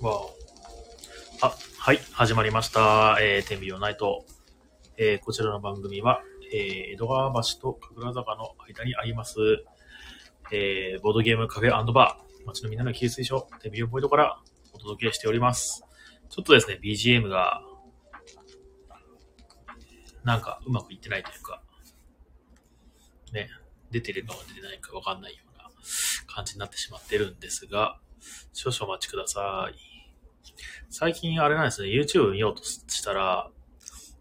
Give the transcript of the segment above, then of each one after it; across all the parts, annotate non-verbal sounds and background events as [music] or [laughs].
わあ。あ、はい、始まりました。えー、天秤ナイト。えー、こちらの番組は、えー、江戸川橋と神楽坂の間にあります、えー、ボードゲームカフェバー、街のみんなの給水所、天秤ポイントからお届けしております。ちょっとですね、BGM が、なんかうまくいってないというか、ね、出てるか出てないかわかんないような感じになってしまってるんですが、少々お待ちください。最近あれなんですね、YouTube 見ようとしたら、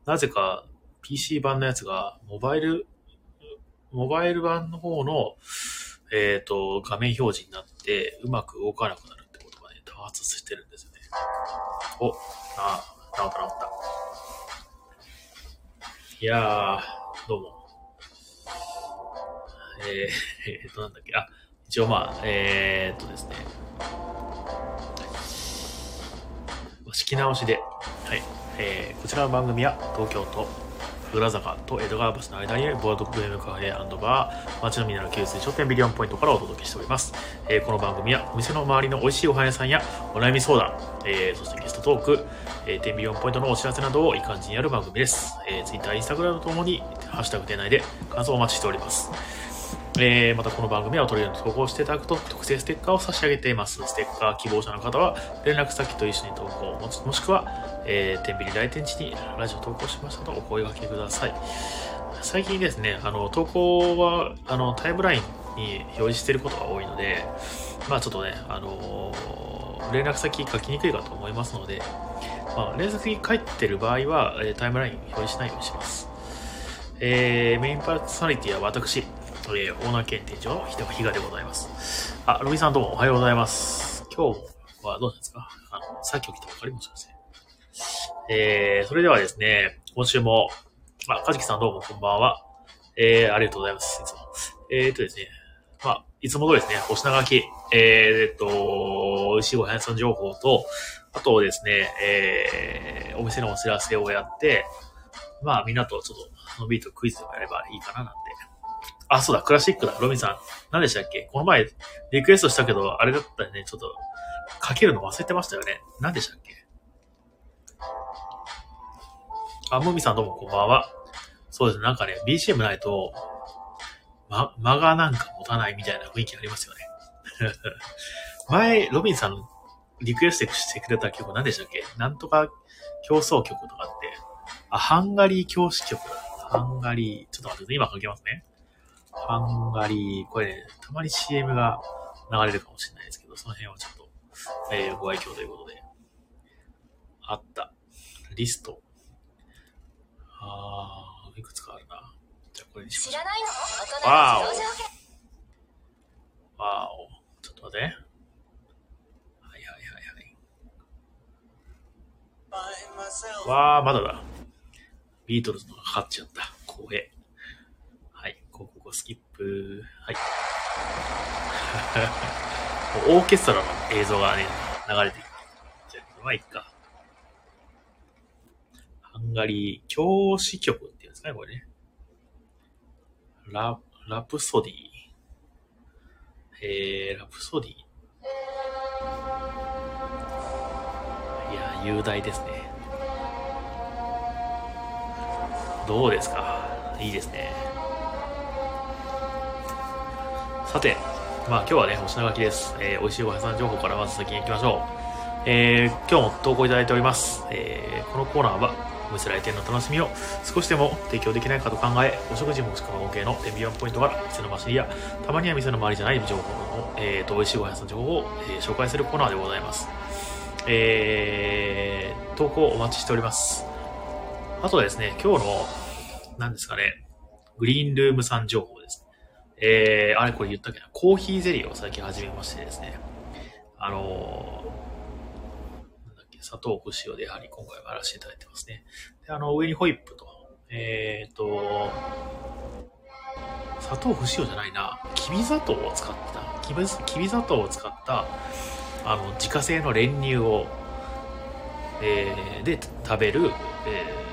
なぜか PC 版のやつが、モバイル、モバイル版の方の、えっ、と、画面表示になって、うまく動かなくなるってことがね、多発してるんですよね。お、あ、治った治った。いやー、どうも。えー、[laughs] えーと、なんだっけ、あ、一応まあ、えー、っとですね、仕切直しで、はい。えー、こちらの番組は東京都浦坂と江戸川橋の間にあるボードゲームカフェバー、街のみなの給水書店ビリオンポイントからお届けしております。えーこの番組はお店の周りの美味しいお花屋さんやお悩み相談、えーそしてゲストトーク、えー、ビリオンポイントのお知らせなどをいい感じにやる番組です。えー、Twitter、Instagram ともに、ハッシュタグ店内で感想をお待ちしております。えーまたこの番組はお取り寄せ投稿していただくと特製ステッカーを差し上げています。ステッカー希望者の方は連絡先と一緒に投稿もしもしくは、えー、天秤来店地にラジオ投稿しましたとお声掛けください。最近ですね、あの、投稿は、あの、タイムラインに表示していることが多いので、まあちょっとね、あのー連絡先書きにくいかと思いますので、まあ、連絡先書いてる場合は、タイムライン表示しないようにします。えーメインパーソナリティは私、えーオーナー検定長の比嘉でございます。あ、ロビンさんどうもおはようございます。今日はどうなんですか？あの、さっき起きたばかりもしません。えー、それではですね、今週も、あ、かじきさんどうもこんばんは。えー、ありがとうございます。いつも。えーっとですね、まあ、いつも通りですね、お品書き、えー、っと、美味しいおやさん情報と、あとですね、えー、お店のお知らせをやって、まあ、みんなとちょっと、のビートクイズをやればいいかななんて。あ、そうだ、クラシックだ。ロビンさん。何でしたっけ？この前、リクエストしたけど、あれだったよね。ちょっと、かけるの忘れてましたよね。何でしたっけ？あ、ムーミさんどうもこんばんは。そうですね、なんかね、BCM ないと、ま、間がなんか持たないみたいな雰囲気ありますよね。[laughs] 前、ロビンさんリクエストしてくれた曲何でしたっけ？なんとか競争曲とかって。あ、ハンガリー教師曲だ。ハンガリー、ちょっと待って、今かけますね。ハンガリー、これね、たまに CM が流れるかもしれないですけど、その辺はちょっと、えー、ご愛嬌ということで。あった。リスト。あー、いくつかあるな。じゃあこれにしましょ知らないの？わーお。わーお。ちょっと待って。はいはいはいはい。わー、まだだ。ビートルズのがかかっちゃった。光栄。こ、スキップ。はい。[laughs] オーケストラの映像がね、流れてきちゃう、まあ、いっか。ハンガリー教師曲っていうんですかね、これね。ラ、ラプソディ。えー、ラプソディ。いや、雄大ですね。どうですか？いいですね。さて、まあ今日はね、お品書きです。えー、美味しいご飯さん情報からまず先に行きましょう。えー、今日も投稿いただいております。えー、このコーナーは、お店来店の楽しみを少しでも提供できないかと考え、お食事もしくは OK の天秤4ポイントから店の走りや、たまには店の周りじゃない情報の、えー、と、美味しいご飯さん情報を、えー紹介するコーナーでございます。えー、投稿お待ちしております。あとですね、今日の、何ですかね、グリーンルームさん情報です。えー、あれこれ言ったっけな、コーヒーゼリーを最近始めましてですね、あのー、なんだっけ、砂糖不使用でやはり今回はやらせていただいてますね。で、あの、上にホイップと、えーと、砂糖不使用じゃないな、きび砂糖を使った、きびきび砂糖を使った、あの、自家製の練乳を、えーで食べる、えー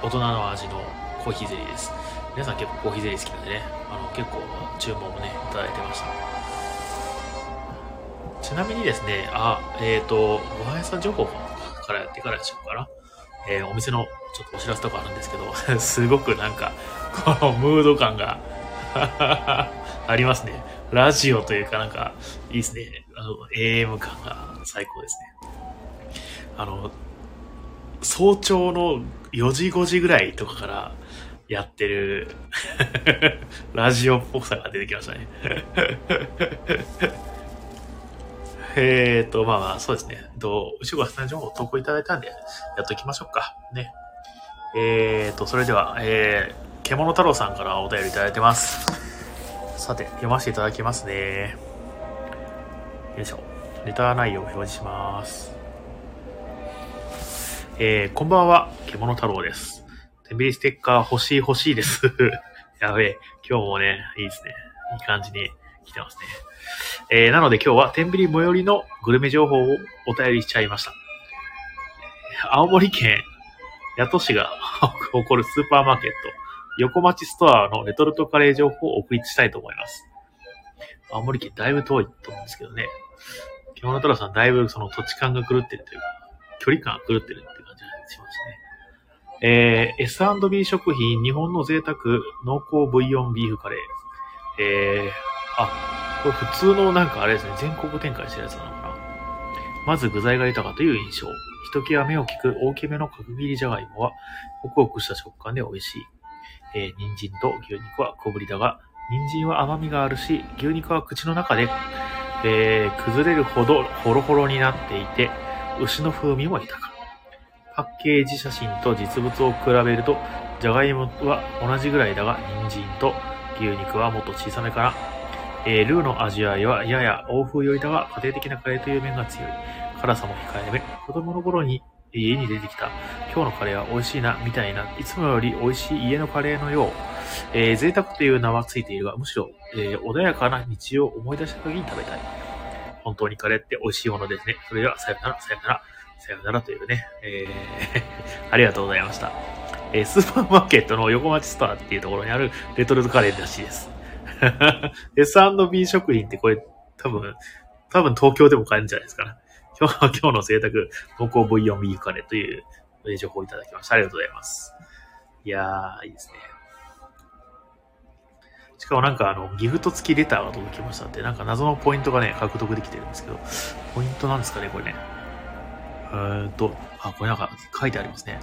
大人の味のコーヒーゼリーです。皆さん結構コーヒーゼリー好きなんでね、あの、結構注文もね、いただいてました。ちなみにですね、あ、えっ、と、ご飯屋さん情報からやってからでしょうかな。えーお店のちょっとお知らせとかあるんですけど、[laughs] すごくなんか、このムード感が [laughs] ありますね。ラジオというかなんか、いいですね。あの、AM 感が最高ですね。あの、早朝の4時5時ぐらいとかからやってる [laughs] ラジオっぽさが出てきましたね。[laughs] えーと、まあまあ、そうですね。と、後ろがスタジオを投稿いただいたんで、やっときましょうか。ね。えーと、それでは、えー、獣太郎さんからお便りいただいてます。さて、読ませていただきますね。よいしょ。レター内容を表示します。えー、こんばんは、獣太郎です。テンビリステッカー欲しい欲しいです。[laughs] やべえ、今日もね、いいですね。いい感じに来てますね。えー、なので今日は天秤最寄りのグルメ情報をお便りしちゃいました。青森県八戸市が [laughs] 誇るスーパーマーケット、横町ストアのレトルトカレー情報をお送りしたいと思います。青森県だいぶ遠いと思うんですけどね。獣太郎さんだいぶその土地感が狂ってるというか、距離感が狂ってるって感じがしますね。えー、S&B 食品日本の贅沢濃厚ブイヨンビーフカレー。えー、あ、これ普通のなんかあれですね、全国展開してるやつなのかな。まず具材が豊かという印象。ひときわ目を利く大きめの角切りじゃがいもは、ホクホクした食感で美味しい。えー、人参と牛肉は小ぶりだが、人参は甘みがあるし、牛肉は口の中で、えー、崩れるほどホロホロになっていて、牛の風味も豊か。パッケージ写真と実物を比べると、じゃがいもは同じぐらいだが、人参と牛肉はもっと小さめかな。えールーの味わいはやや欧風寄りだが、家庭的なカレーという面が強い。辛さも控えめ。子供の頃に家に出てきた、今日のカレーは美味しいな、みたいな、いつもより美味しい家のカレーのよう。えー贅沢という名はついているが、むしろ、えー穏やかな日を思い出した時に食べたい。本当にカレーって美味しいものですね。それでは、さよなら、さよなら、さよならというね、えー [laughs] ありがとうございました。えースーパーマーケットの横町ストアっていうところにあるレトルトカレーらしいです。[laughs] S&B 食品ってこれ多分、多分東京でも買えるんじゃないですかね。今日今日の贅沢、濃厚ブイヨンビーフカレーというえ情報をいただきました。ありがとうございます。いやー、いいですね。しかもなんかあの、ギフト付きレターが届きましたって、なんか謎のポイントがね、獲得できてるんですけど、ポイントなんですかね、これね。えーっと、あ、これなんか書いてありますね。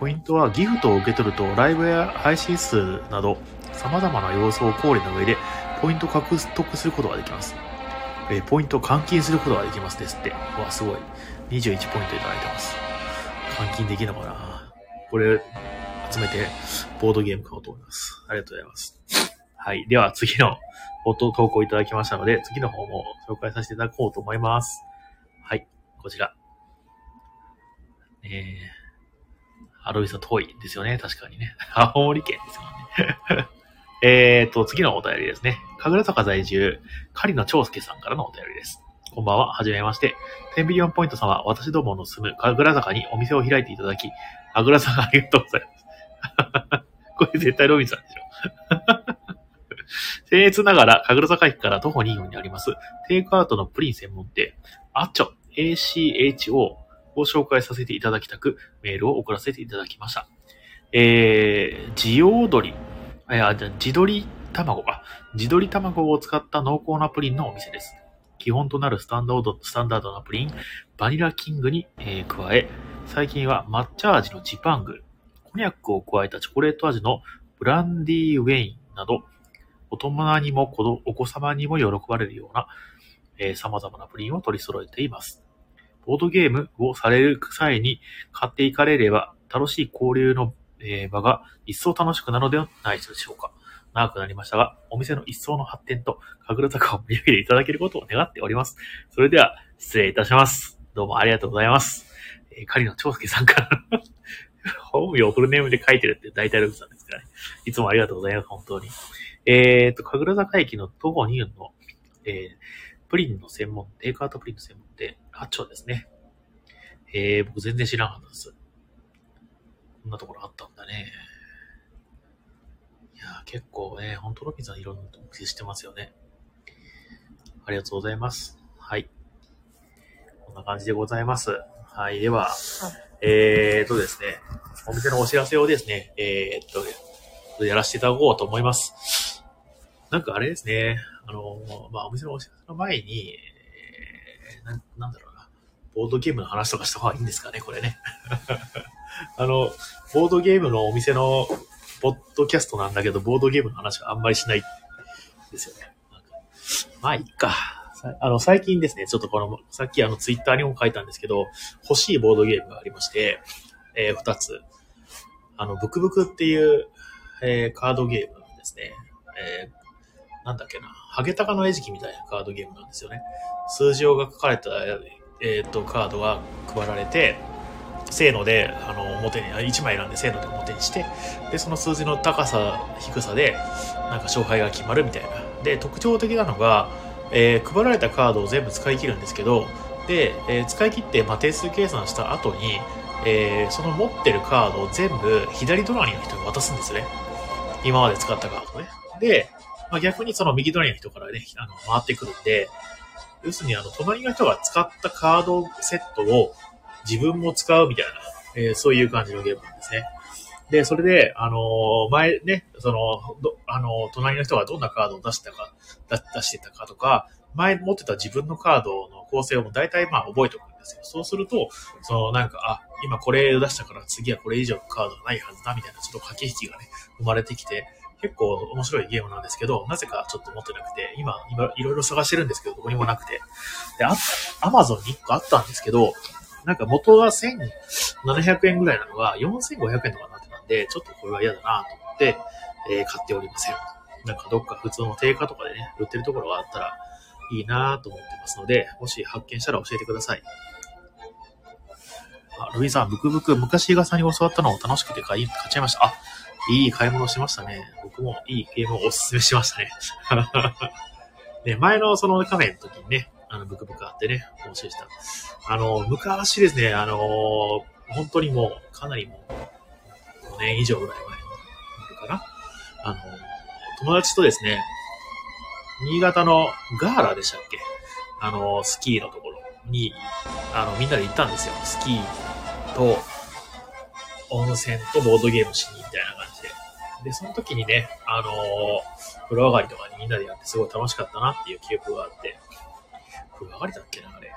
ポイントはギフトを受け取ると、ライブや配信数など、様々な要素を考慮の上で、ポイント獲得することができます。えーポイントを換金することができますですって。うわ、すごい。21ポイントいただいてます。換金できるのかな？これ、集めて、ボードゲーム買おうと思います。ありがとうございます。はい。では、次の、音投稿いただきましたので、次の方も紹介させていただこうと思います。はい。こちら。えー、アロビさん遠いですよね。確かにね。[laughs] 青森県ですよね。[laughs] えーと、次のお便りですね。神楽坂在住、狩野長介さんからのお便りです。こんばんは。はじめまして。テンビリオンポイント様、私どもの住む神楽坂にお店を開いていただき、神楽坂ありがとうございます。[laughs] これ絶対ロビンさんでしょ。僭越ながら、神楽坂駅から徒歩2分にあります、テイクアウトのプリン専門店、アッチョ、ACHO を紹介させていただきたく、メールを送らせていただきました。えー、地踊り、あいや、じゃ地鶏卵か。地鶏卵を使った濃厚なプリンのお店です。基本となるスタンダードスタンダードなプリン、バニラキングに、えー加え、最近は抹茶味のジパング、コニャックを加えたチョコレート味のブランディーウェインなど、大人にも子どお子様にも喜ばれるような、えー様々なプリンを取り揃えています。ボードゲームをされる際に買っていかれれば、楽しい交流の、場が一層楽しくなるのではないでしょうか。長くなりましたが、お店の一層の発展と、神楽坂を盛り上げていただけることを願っております。それでは、失礼いたします。どうもありがとうございます。えー、狩野長介さんから [laughs] 本名をフルネームで書いてるって大体ログさんですからね。いつもありがとうございます、本当に。えーと、神楽坂駅の徒歩2分の、えー、プリンの専門、テイクアウトプリンの専門店、八丁ですね。えー、僕全然知らなかったです。こんなところあったんだね。いやー結構ね、本当ロビンさんいろんなお店してますよね。ありがとうございます。はい。こんな感じでございます。はい。では、えーとですね、お店のお知らせをですね、えーっと、やらせていただこうと思います。なんかあれですね、あの、まあ、お店のお知らせの前に、えーなん、なんだろうな、ボードゲームの話とかした方がいいんですかね、これね。[laughs] あの、ボードゲームのお店のポッドキャストなんだけど、ボードゲームの話はあんまりしないですよね。まあ、いいか。あの、最近ですね、ちょっとこの、さっきあの、ツイッターにも書いたんですけど、欲しいボードゲームがありまして、えー、二つ。あの、ブクブクっていう、えー、カードゲームですね。えー、なんだっけな、ハゲタカの餌食みたいなカードゲームなんですよね。数字が書かれた、えっ、と、カードが配られて、せーので、あの、表に、1枚選んでせーので表にして、で、その数字の高さ、低さで、なんか勝敗が決まるみたいな。で、特徴的なのが、えー配られたカードを全部使い切るんですけど、で、えー使い切って、まあ、定数計算した後に、えーその持ってるカードを全部左隣の人に渡すんですね。今まで使ったカードね。で、まあ、逆にその右隣の人からね、あの、回ってくるんで、要するにあの、隣の人が使ったカードセットを自分も使うみたいな、えーそういう感じのゲームなんですね。で、それで、あのー前ね、その、どあのー隣の人がどんなカードを出したか、出してたかとか、前持ってた自分のカードの構成を大体まあ覚えておくんですよ。そうすると、そのなんか、あ、今これ出したから次はこれ以上カードがないはずだみたいなちょっと駆け引きがね、生まれてきて、結構面白いゲームなんですけど、なぜかちょっと持ってなくて、今、今いろいろ探してるんですけど、どこにもなくて。で、あアマゾンに1個あったんですけど、なんか元が1700円ぐらいなのが4500円とかになってたんで、ちょっとこれは嫌だなと思って、えー買っておりません。なんかどっか普通の定価とかでね、売ってるところがあったらいいなと思ってますので、もし発見したら教えてください。あ、ルイさん、ブクブク、昔がさんに教わったのを楽しくて買い、買っちゃいました。あ、いい買い物しましたね。僕もいいゲームをおすすめしましたね。[laughs] ね、前のそのカフェの時にね、あの、ブクブクあってね、面白いした。あの、昔ですね、あの、本当にもう、かなりもう、5年以上ぐらい前になるかな。あの、友達とですね、新潟のガーラでしたっけ？あの、スキーのところに、あの、みんなで行ったんですよ。スキーと、温泉とボードゲームしに、で。その時にね、あの風呂上がりとかにみんなでやってすごい楽しかったなっていう記憶があって、風呂上がりだっけな、あれ。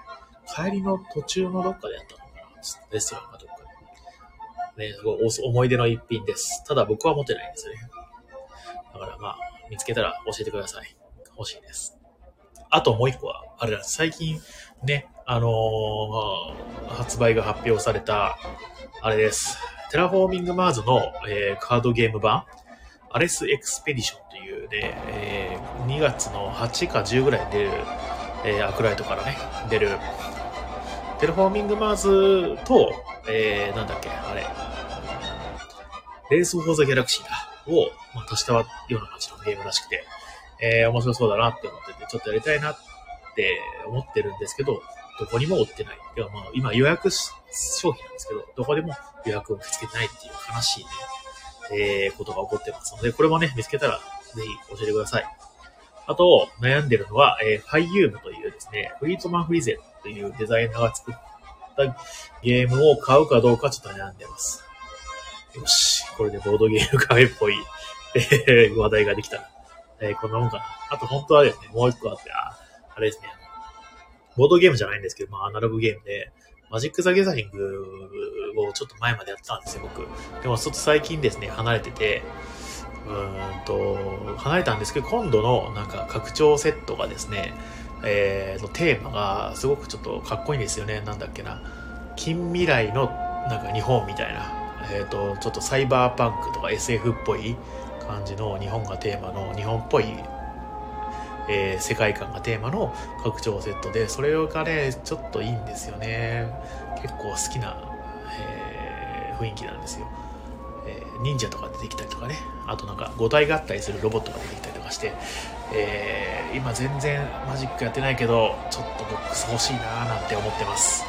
帰りの途中のどっかでやったのかなレストランかどっかで。ね、すごい思い出の一品です。ただ僕は持てないんですね。だからまあ、見つけたら教えてください。欲しいです。あともう一個は、あれだ、最近ね、あのー発売が発表された、あれです。テラフォーミングマーズの、えーカードゲーム版、アレスエクスペディションというね、えー2月の8か10ぐらいに出る、えーアークライトからね、出る、テラフォーミングマーズと、えーなんだっけ、あれ、レース・フォー・ザ・ギャラクシーだ。を、まあ、足したような感じのゲームらしくて、えー面白そうだなって思ってて、ちょっとやりたいなって思ってるんですけど、どこにも売ってない。てかまあ、今予約商品なんですけど、どこでも予約を受け付けてないっていう悲しいね、えーことが起こってますので、これもね、見つけたら、ぜひ教えてください。あと、悩んでるのは、えー、ファイユームというですね、フリートマン・フリゼというデザイナーが作ったゲームを買うかどうかちょっと悩んでます。よし、これでボードゲームカフェっぽい、えー話題ができたら、えーこんなもんかな。あと本当はですね、もう一個あって、あ、あれですね、ボードゲームじゃないんですけど、まあアナログゲームで、マジック・ザ・ギャザリングをちょっと前までやってたんですよ、僕。でもちょっと最近ですね、離れてて、うーんと、離れたんですけど、今度のなんか拡張セットがですね、えー、のテーマがすごくちょっとかっこいいんですよね。なんだっけな。近未来のなんか日本みたいな、えっ、と、ちょっとサイバーパンクとか SF っぽい感じの日本がテーマの日本っぽい、えー世界観がテーマの拡張セットで、それがね、ちょっといいんですよね。結構好きな、えー雰囲気なんですよ。えー忍者とか出てきたりとかね、あとなんか五体合体するロボットが出てきたりとかして、えー今全然マジックやってないけど、ちょっとボックス欲しいなーなんて思ってます。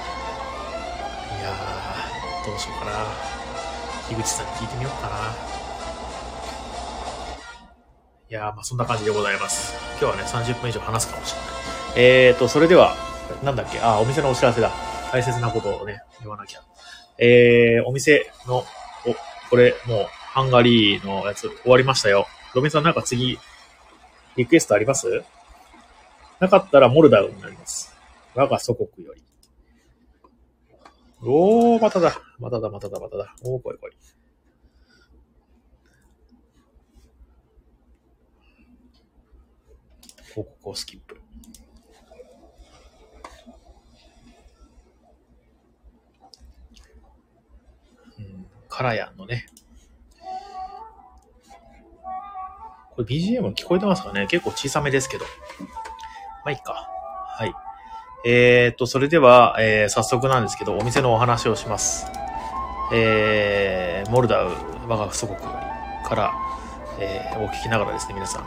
いやー、どうしようかな。樋口さんに聞いてみようかな。いやー、まあそんな感じでございます。今日はね、30分以上話すかもしれない。えーと、それでは、なんだっけ？あ、お店のお知らせだ。大切なことをね、言わなきゃ。えー、お店の、お、これ、もう、ハンガリーのやつ終わりましたよ。ロミさんなんか次、リクエストあります？なかったらモルダウになります。我が祖国より。おー、まただ。まただ、まただ、まただ。おー、こいこい。ここスキップ。うん、カラヤンのね。これ BGM 聞こえてますかね？結構小さめですけど。まあいいか。はい。えー、っと、それでは、えー、早速なんですけど、お店のお話をします。えー、モルダウ、我が祖国から、えー、お聞きながらですね、皆さん、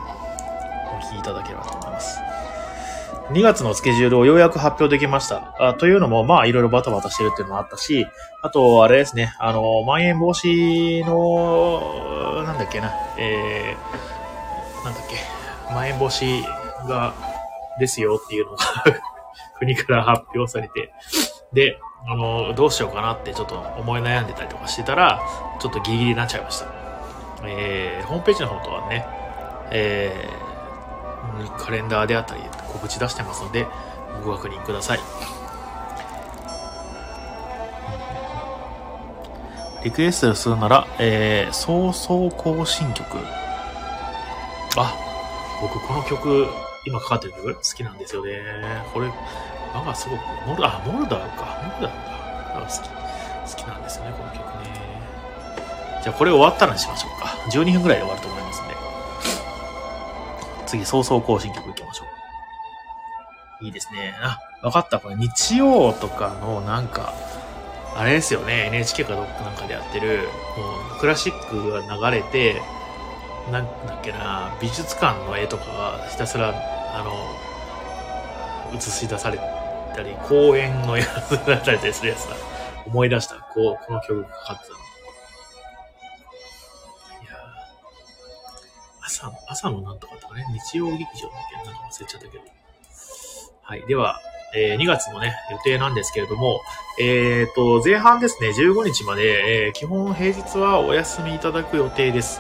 お聞きいただければと思います。2月のスケジュールをようやく発表できました。あというのも、まあ、いろいろバタバタしてるっていうのもあったし、あと、あれですね、あの、まん延防止の、なんだっけな、えー、なんだっけ、まん延防止が、ですよっていうのが [laughs] 国から発表されて、で、あの、どうしようかなってちょっと思い悩んでたりとかしてたら、ちょっとギリギリになっちゃいました。えー、ホームページの方とはね、えー、カレンダーであったり告知出してますので、ご確認ください。リクエストするなら、えー、早々行進曲。あ、僕この曲今かかってる曲好きなんですよね。これ、なんかすごく、モルダ、あ、モルダーか。モルダーだ。好き、好きなんですよね、この曲ね。じゃあこれ終わったらにしましょうか。12分くらいで終わると思いますんで。次、早々更新曲いきましょう。いいですね。あ、わかった。これ日曜とかのなんか、あれですよね。NHK かどっかなんかでやってる、もうクラシックが流れて、なんだっけな、美術館の絵とかがひたすら、あの、映し出されたり、公園のやつだったりするやつだ。思い出した。こう、この曲がかかってた朝の、朝のなんとかとかね、日曜劇場だっけなんか忘れちゃったけど。はい。では、えー、2月のね、予定なんですけれども、えっ、ー、と、前半ですね、15日まで、えー、基本平日はお休みいただく予定です。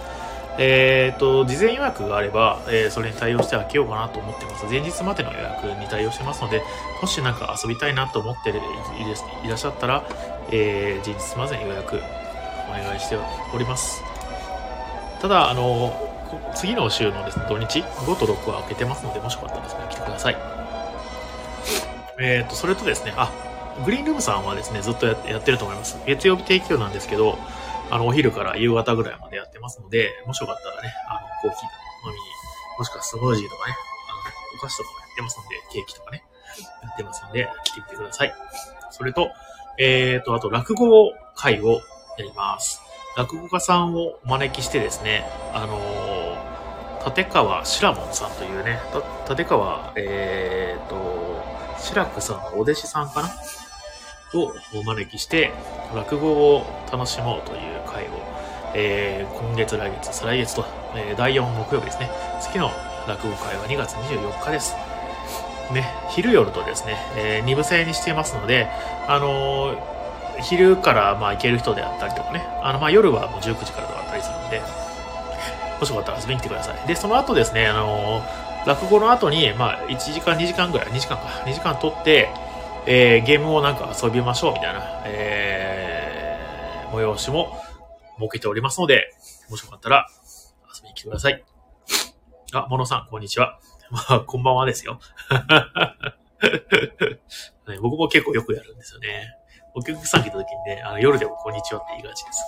えっ、ー、と、事前予約があれば、えー、それに対応して開けようかなと思ってます。前日までの予約に対応してますので、もしなんか遊びたいなと思っていらっしゃったら、えー、前日までに予約お願いしております。ただ、あの、次の週のですね、土日、5と6は開けてますので、もしよかったらですね、来てください。えっ、ー、と、それとですね、あ、グリーンルームさんはですね、ずっとやってると思います。月曜日提供なんですけど、あの、お昼から夕方ぐらいまでやってますので、もしよかったらね、あの、コーヒー飲みに、もしくはスムージーとかね、あの、お菓子とかもやってますので、ケーキとかね、やってますので、来てみてください。それと、えーと、あと、落語会をやります。落語家さんをお招きしてですね、あのー、立川志らもんさんというね、立川、えーと、志らくさんのお弟子さんかな？をお招きして、落語を楽しもうという会を、えー、今月、来月、再来月と、えー、第4木曜日ですね。次の落語会は2月24日です。ね、昼夜とですね、えー、2部制にしていますので、あのー、昼からまあ行ける人であったりとかね、あのまあ夜はもう19時からとかあったりするので、もしよかったら遊びに来てください。で、その後ですね、あのー、落語の後に、まあ1時間2時間ぐらい、2時間か、2時間取って、えー、ゲームをなんか遊びましょうみたいな、えー、催しも設けておりますので、もしよかったら遊びに来てください。あ、モノさん、こんにちは。[laughs] まあ、こんばんはですよ。[laughs] ね僕も結構よくやるんですよね。お客さん来た時にね、あの夜でもこんにちはって言いがちです。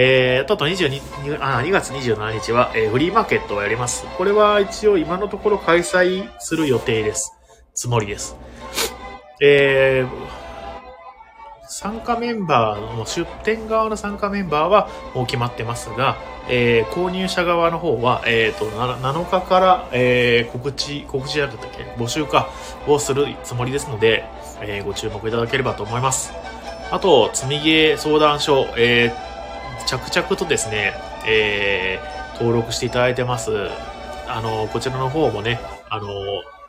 えー、と、あと22、あ、2月27日は、えー、フリーマーケットをやります。これは一応今のところ開催する予定です。つもりです。えー、参加メンバーの出店側の参加メンバーはもう決まってますが、えー、購入者側の方は、えーと、7日から、えー、告知、告知じゃなかったっけ？募集かをするつもりですので、えー、ご注目いただければと思います。あと、積みゲー相談所、えー、着々とですね、えー、登録していただいてます。あの、こちらの方もね、あの、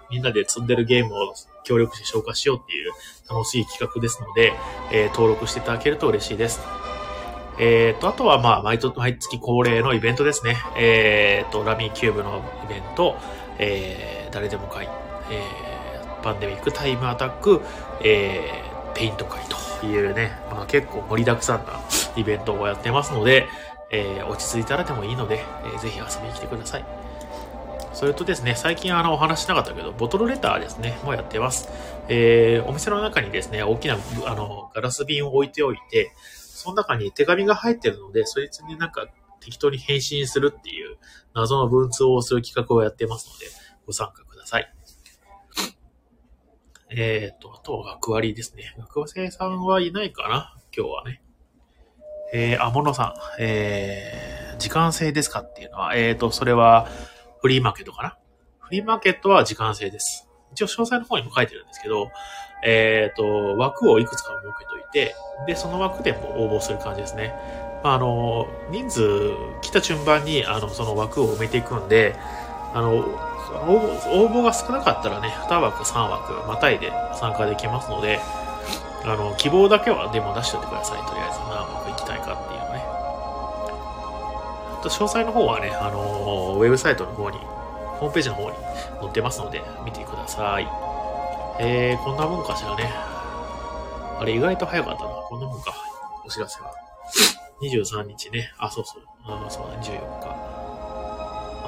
みんなで積んでるゲームを協力して消化しようっていう楽しい企画ですので、えー、登録していただけると嬉しいです。えっ、と、あとはまあ、毎毎月恒例のイベントですね。えっ、と、ラミーキューブのイベント、えー、誰でも会、えー、パンデミックタイムアタック、えー、ペイント会というね、まあ、結構盛りだくさんなイベントをやってますので、えー、落ち着いたらでもいいので、えー、ぜひ遊びに来てください。それとですね、最近あのお話しなかったけど、ボトルレターですね、もやってます。えー、お店の中にですね、大きなあのガラス瓶を置いておいて、その中に手紙が入ってるので、そいつになんか適当に返信するっていう謎の文通をする企画をやってますので、ご参加ください。えーと、あとは学割ですね。学生さんはいないかな？今日はね。えー、あ、ものさん、えー、時間制ですかっていうのは、えーと、それは、フリーマーケットかな？フリーマーケットは時間制です。一応詳細の方にも書いてるんですけど、えっ、ー、と、枠をいくつか設けといて、で、その枠でも応募する感じですね。まあ、あの、人数来た順番に、あの、その枠を埋めていくんで、あの、応募が少なかったらね、2枠、3枠、またいで参加できますので、あの、希望だけはでも出しておいてください。とりあえずと詳細の方はね、あの、ウェブサイトの方に、ホームページの方に載ってますので、見てください。えー、こんなもんかしらね。あれ、意外と早かったな。こんなもんか。お知らせは。23日ね。あ、そうそう。あ、そうだ、24日。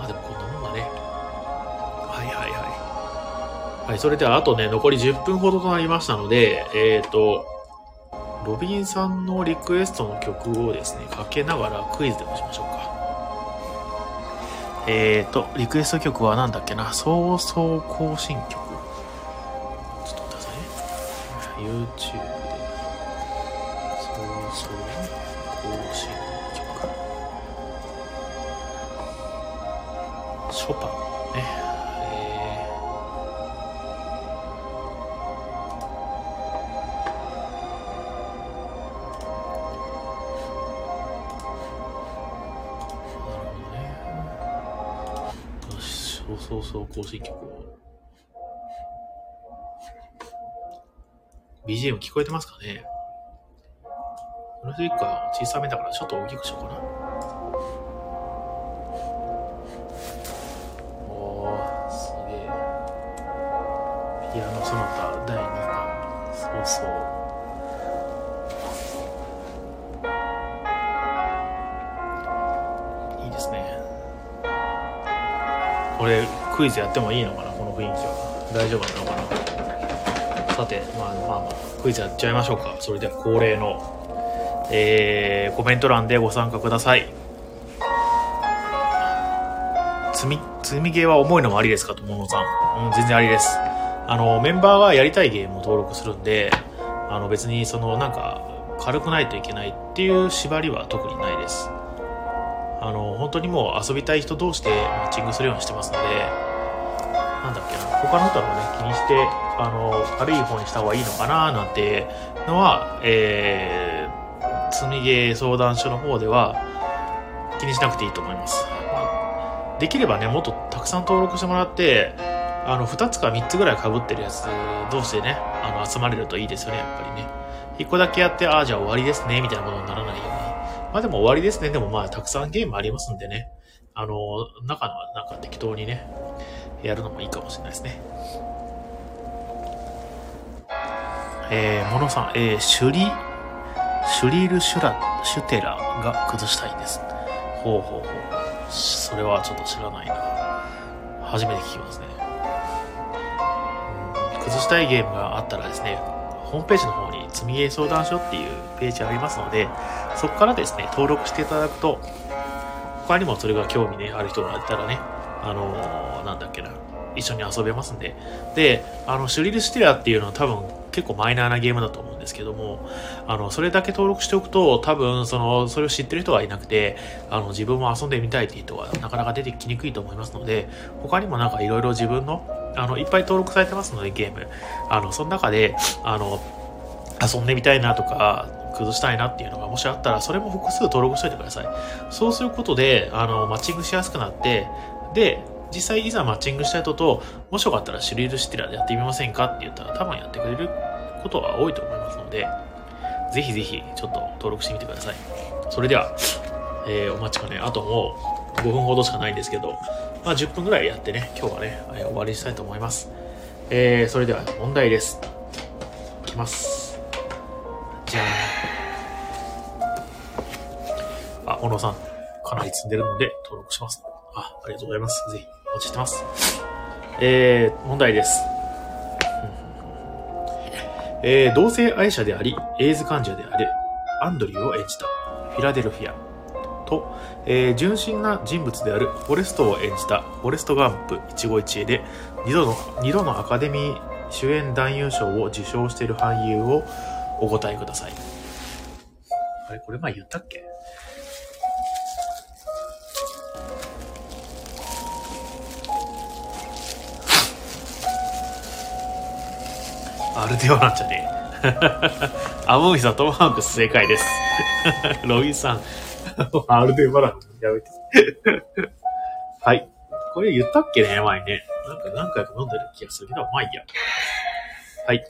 あ、でもこんなもんだね。はいはいはい。はい、それではあとね、残り10分ほどとなりましたので、えっ、ー、と、ロビンさんのリクエストの曲をですね、かけながらクイズでもしましょうか。えーと、リクエスト曲は何だっけな、早々更新曲。ちょっと待ってくださいね。YouTube で、早々更新曲。ショパンそうそう更新曲を。BGM 聞こえてますかね？このスイッカ小さめだからちょっと大きくしようかな。おー、すげえ。ピアノその他第2弾。そうそう。これクイズやってもいいのかな？この雰囲気は。大丈夫なのかな？さてまあまあまあクイズやっちゃいましょうか。それでは恒例のえー、コメント欄でご参加ください。積み積みゲーは重いのもありですか？とものさん、うん、全然ありです。あのメンバーがやりたいゲームを登録するんであの別にそのなんか軽くないといけないっていう縛りは特にないです。あの、本当にもう遊びたい人同士でマッチングするようにしてますので、なんだっけな、他の人もね、気にして、あの、軽い方にした方がいいのかななんてのは、えー、積みゲー相談所の方では気にしなくていいと思います。まあ、できればね、もっとたくさん登録してもらって、あの、2つか3つぐらい被ってるやつ同士でね、あの、集まれるといいですよね、やっぱりね。1個だけやって、ああ、じゃあ終わりですね、みたいなことにならないように。まあでも終わりですね。でもまあたくさんゲームありますんでね。あの、中のなんか適当にね、やるのもいいかもしれないですね。えー、モノさん、えー、シュリ、シュリルシュラ、シュテラが崩したいんです。ほうほうほう。それはちょっと知らないな。初めて聞きますね。うん、崩したいゲームがあったらですね、ホームページの方に積みゲー相談所っていうページありますので、そこからですね、登録していただくと、他にもそれが興味ね、ある人がいたらね、あのー、なんだっけな、一緒に遊べますんで。で、あの、シュリルスティラっていうのは多分結構マイナーなゲームだと思うんですけども、あの、それだけ登録しておくと、多分、その、それを知ってる人がいなくて、あの、自分も遊んでみたいっていう人がなかなか出てきにくいと思いますので、他にもなんかいろいろ自分の、あの、いっぱい登録されてますので、ゲーム。あの、その中で、あの、遊んでみたいなとか、崩したいなっていうのがもしあったら、それも複数登録しといてください。そうすることで、あの、マッチングしやすくなって、で、実際いざマッチングした人と、もしよかったらシリーズシティラでやってみませんかって言ったら多分やってくれることは多いと思いますので、ぜひぜひちょっと登録してみてください。それでは、えー、お待ちかね、あともう5分ほどしかないんですけど、まあ10分ぐらいやってね、今日はね、えー、終わりにしたいと思います。えー、それでは問題です。いきます。じゃあ。あ、小野さん、かなり積んでるので登録します。あ、ありがとうございます。ぜひ、お待ちしてます。えー、問題です。えー、同性愛者であり、エイズ患者であるアンドリューを演じたフィラデルフィアと、えー、純真な人物であるフォレストを演じたフォレストガンプ一期一会で2度の、2度のアカデミー主演男優賞を受賞している俳優をお答えください。あれ、これ前言ったっけ？アルデオなんじゃねえ。[laughs] アモギさん、トムハンクス正解です。[laughs] ロビンさん、アルデバランやめて。はい。これ言ったっけね前ね。なんか何回か飲んでる気がするけど、まあいいや。はい。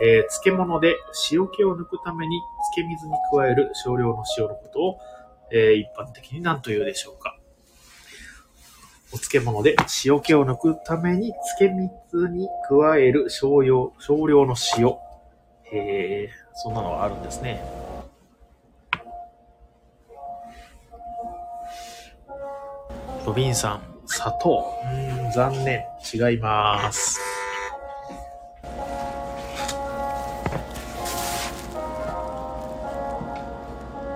えー、漬物で塩気を抜くために漬け水に加える少量の塩のことを、えー、一般的に何と言うでしょうかお漬物で塩気を抜くために漬け水に加える少量少量の塩。えー、そんなのがあるんですね。ロビンさん、砂糖。うん、残念。違います。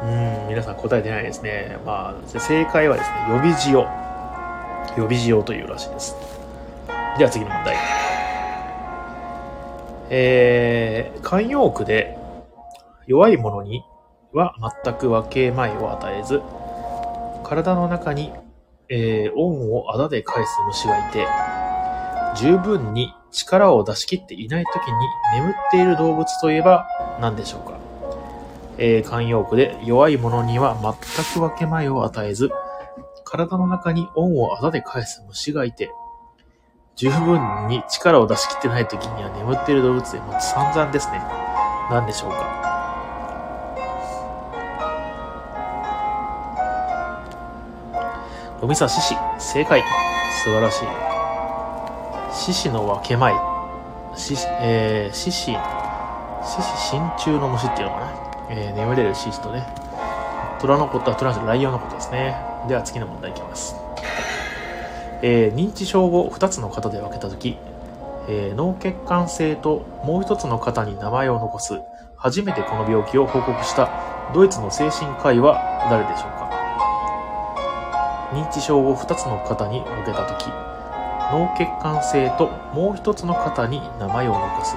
うん、皆さん答えてないですね。まあ、正解はですね、予備塩。予備塩というらしいです。では次の問題。えー、慣用句で弱いものには全く分け前を与えず、体の中に、えー、恩をあだで返す虫がいて、十分に力を出し切っていない時に眠っている動物といえば何でしょうか？えー、慣用句で弱いものには全く分け前を与えず、体の中に恩をあだで返す虫がいて、十分に力を出し切ってない時には眠っている動物でも散々ですね。何でしょうか？おみさ獅子、正解。素晴らしい。獅子の分け前。獅子、えー、獅子、獅子真鍮の虫っていうのかな。えー、眠れる獅子とね、虎のことは虎のライオンのことですね。では次の問題いきます。えー、認知症を2つの型で分けたとき、えー、脳血管性ともう一つの型に名前を残す初めてこの病気を報告したドイツの精神科医は誰でしょうか？認知症を2つの型に分けたとき脳血管性ともう一つの型に名前を残す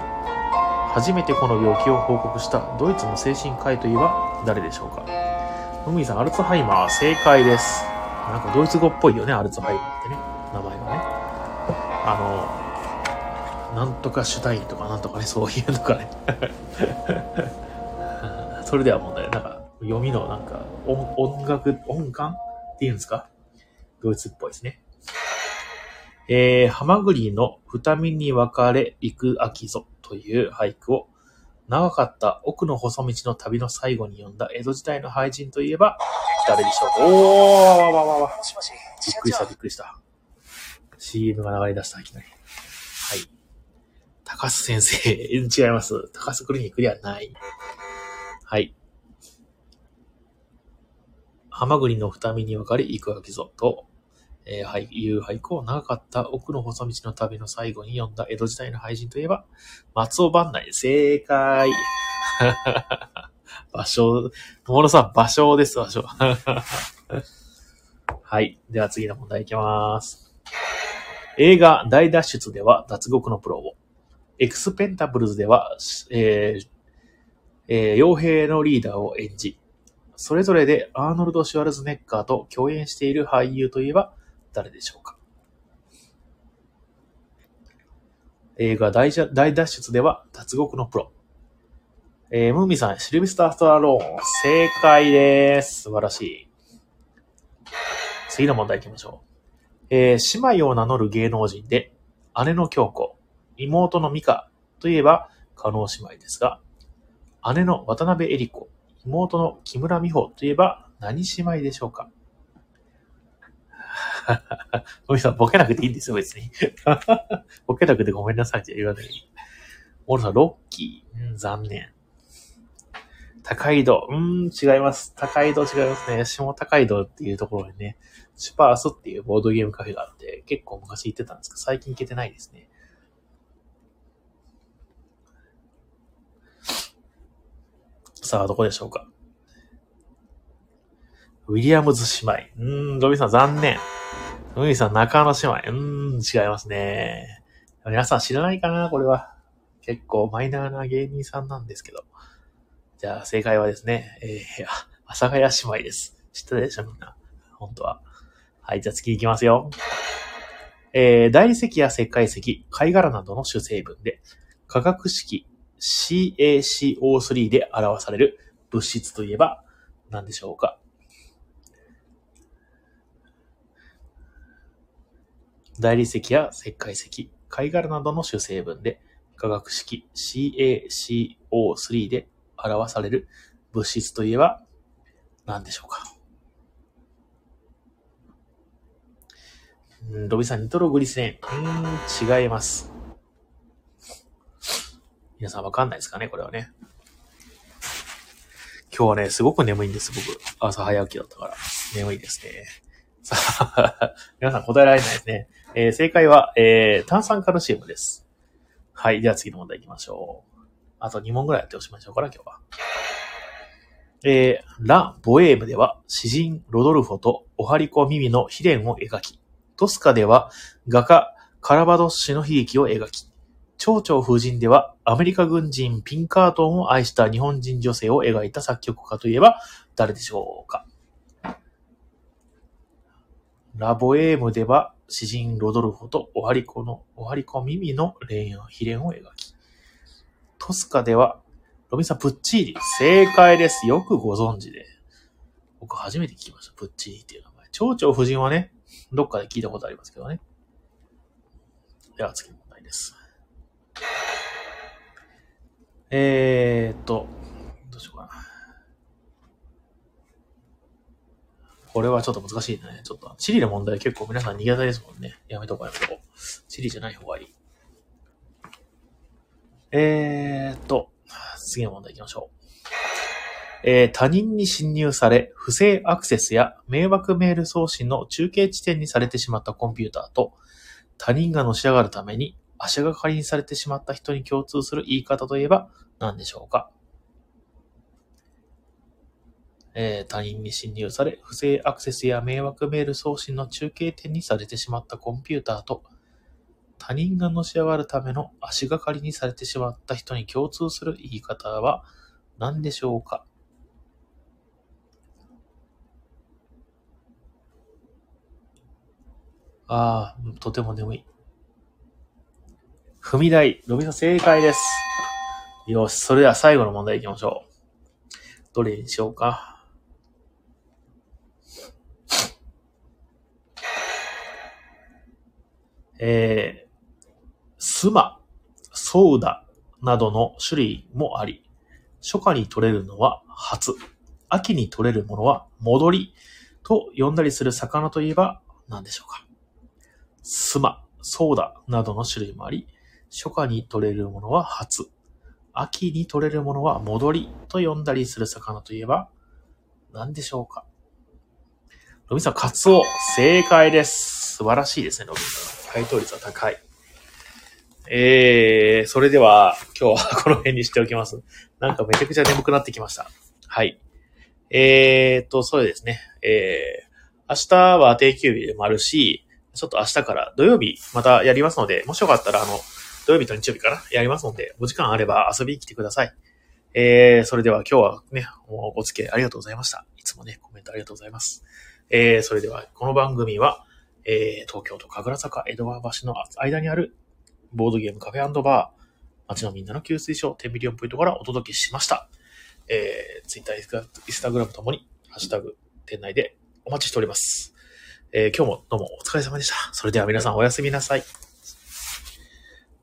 初めてこの病気を報告したドイツの精神科医といえば誰でしょうか？のみさん、アルツハイマー、正解です。なんかドイツ語っぽいよね、アルツハイマーってね。名前がね。あの、なんとかシュタインとかなんとかね、そういうのがね。[laughs] それでは問題。なんか、読みのなんか、音音楽、音感っていうんですか？ドイツっぽいですね。えー、ハマグリの二見に分かれ行く秋ぞという俳句を長かった奥の細道の旅の最後に読んだ江戸時代の俳人といえば、誰でしょうおー、わわわわわ。びっくりした、びっくりした。CM が流れ出した、いきなり。はい。高須先生、[laughs] 違います。高須クリニックではない。はい。ハマグリの二見に分かり行くわけぞ、と、えー、はい、いう俳句を長かった奥の細道の旅の最後に読んだ江戸時代の俳人といえば、松尾万内。正解。[laughs] 場所、友野さん、場所です、場所。[laughs] はい。では次の問題いきます。映画大脱出では脱獄のプロを、エクスペンタブルズでは、えー、えー、傭兵のリーダーを演じ、それぞれでアーノルド・シュワルズネッカーと共演している俳優といえば、誰でしょうか？映画大大脱出では脱獄のプロ。えー、ムーミンさん、シルビスター・ストラローン。正解です。素晴らしい。次の問題行きましょう。えー姉妹を名乗る芸能人で、姉の京子、妹の美香といえば、加納姉妹ですが、姉の渡辺恵里子、妹の木村美穂といえば、何姉妹でしょうか？[laughs] ごめんなさい、ボケなくていいんですよ、別に。[laughs] ボケなくてごめんなさいって言わない。モルさん、ロッキー、うん、残念。高井戸、うん、違います。高井戸違いますね。下高井戸っていうところにね、シュパースっていうボードゲームカフェがあって、結構昔行ってたんですけど、最近行けてないですね。さあ、どこでしょうか。ウィリアムズ姉妹。うん、ロビンさん残念。ロビンさん中野姉妹。うーん、違いますね。皆さん知らないかなこれは。結構マイナーな芸人さんなんですけど。じゃあ正解はですね、えー、阿佐ヶ谷姉妹です。知ったでしょみんな。本当は。はい、じゃあ次行きますよ。えー、大理石や石灰石、貝殻などの主成分で、化学式 CaCO3 で表される物質といえば何でしょうか？大理石や石灰石、貝殻などの主成分で、化学式 CaCO3 で表される物質といえば何でしょうか？んロビさん、ニトログリセン。うん、違います。皆さんわかんないですかねこれはね。今日はね、すごく眠いんです、僕。朝早起きだったから。眠いですね。さあ、[laughs] 皆さん答えられないですね。えー正解は、えー炭酸カルシウムです。はい。では次の問題行きましょう。あと2問ぐらいやっておしましょうかな、今日は。えーラ・ボエームでは、詩人ロドルフォとオハリコ・ミミの秘伝を描き、トスカでは画家カラバドッシュの悲劇を描き、蝶々夫人ではアメリカ軍人ピンカートンを愛した日本人女性を描いた作曲家といえば誰でしょうかラボエームでは詩人ロドルフォとオハリコの、オハリコミミの恋愛、秘伝を描き、トスカではロビンさん、プッチーリ。正解です。よくご存知で。僕初めて聞きました。プッチーリっていう名前。蝶々夫人はね、どっかで聞いたことありますけどね。では次の問題です。えーっと、どうしようかな。これはちょっと難しいね。ちょっと、チリの問題結構皆さん苦手ですもんね。やめとこうやめとこう。チリじゃない方がいい。えーっと、次の問題行きましょう。えー他人に侵入され、不正アクセスや迷惑メール送信の中継地点にされてしまったコンピューターと、他人がのし上がるために足がかりにされてしまった人に共通する言い方といえば何でしょうか？えー他人に侵入され、不正アクセスや迷惑メール送信の中継点にされてしまったコンピューターと、他人がのし上がるための足がかりにされてしまった人に共通する言い方は何でしょうか？ああ、とても眠い。踏み台、ロビさん正解です。よし、それでは最後の問題行きましょう。どれにしようか？えー、スマ、ソーダなどの種類もあり、初夏に取れるのは初、秋に取れるものは戻りと呼んだりする魚といえば何でしょうか。スマ、ソーダなどの種類もあり、初夏に取れるものは初、秋に取れるものは戻りと呼んだりする魚といえば何でしょうか。ロビンさん、カツオ。正解です。素晴らしいですね、ロビンさん。回答率は高い。えー、それでは、今日は [laughs] この辺にしておきます。なんかめちゃくちゃ眠くなってきました。はい。えーと、そうですね。えー、明日は定休日でもあるし、ちょっと明日から土曜日またやりますので、もしよかったら、あの、土曜日と日曜日かな？やりますので、お時間あれば遊びに来てください。えー、それでは今日はね、お付き合いありがとうございました。いつもね、コメントありがとうございます。えー、それでは、この番組は、えー、東京都神楽坂江戸川橋の間にあるボードゲームカフェバー、街のみんなの給水所、10ミリオンポイントからお届けしました。えー、ツイッター、インスタグラムともに、ハッシュタグ、店内でお待ちしております。えー今日もどうもお疲れ様でした。それでは皆さんおやすみなさい。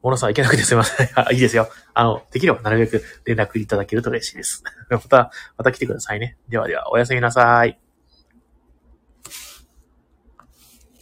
モノさん行けなくてすいません。[laughs] あいいですよ。あの、できればなるべく連絡いただけると嬉しいです。[laughs] また、また来てくださいね。ではでは、おやすみなさい。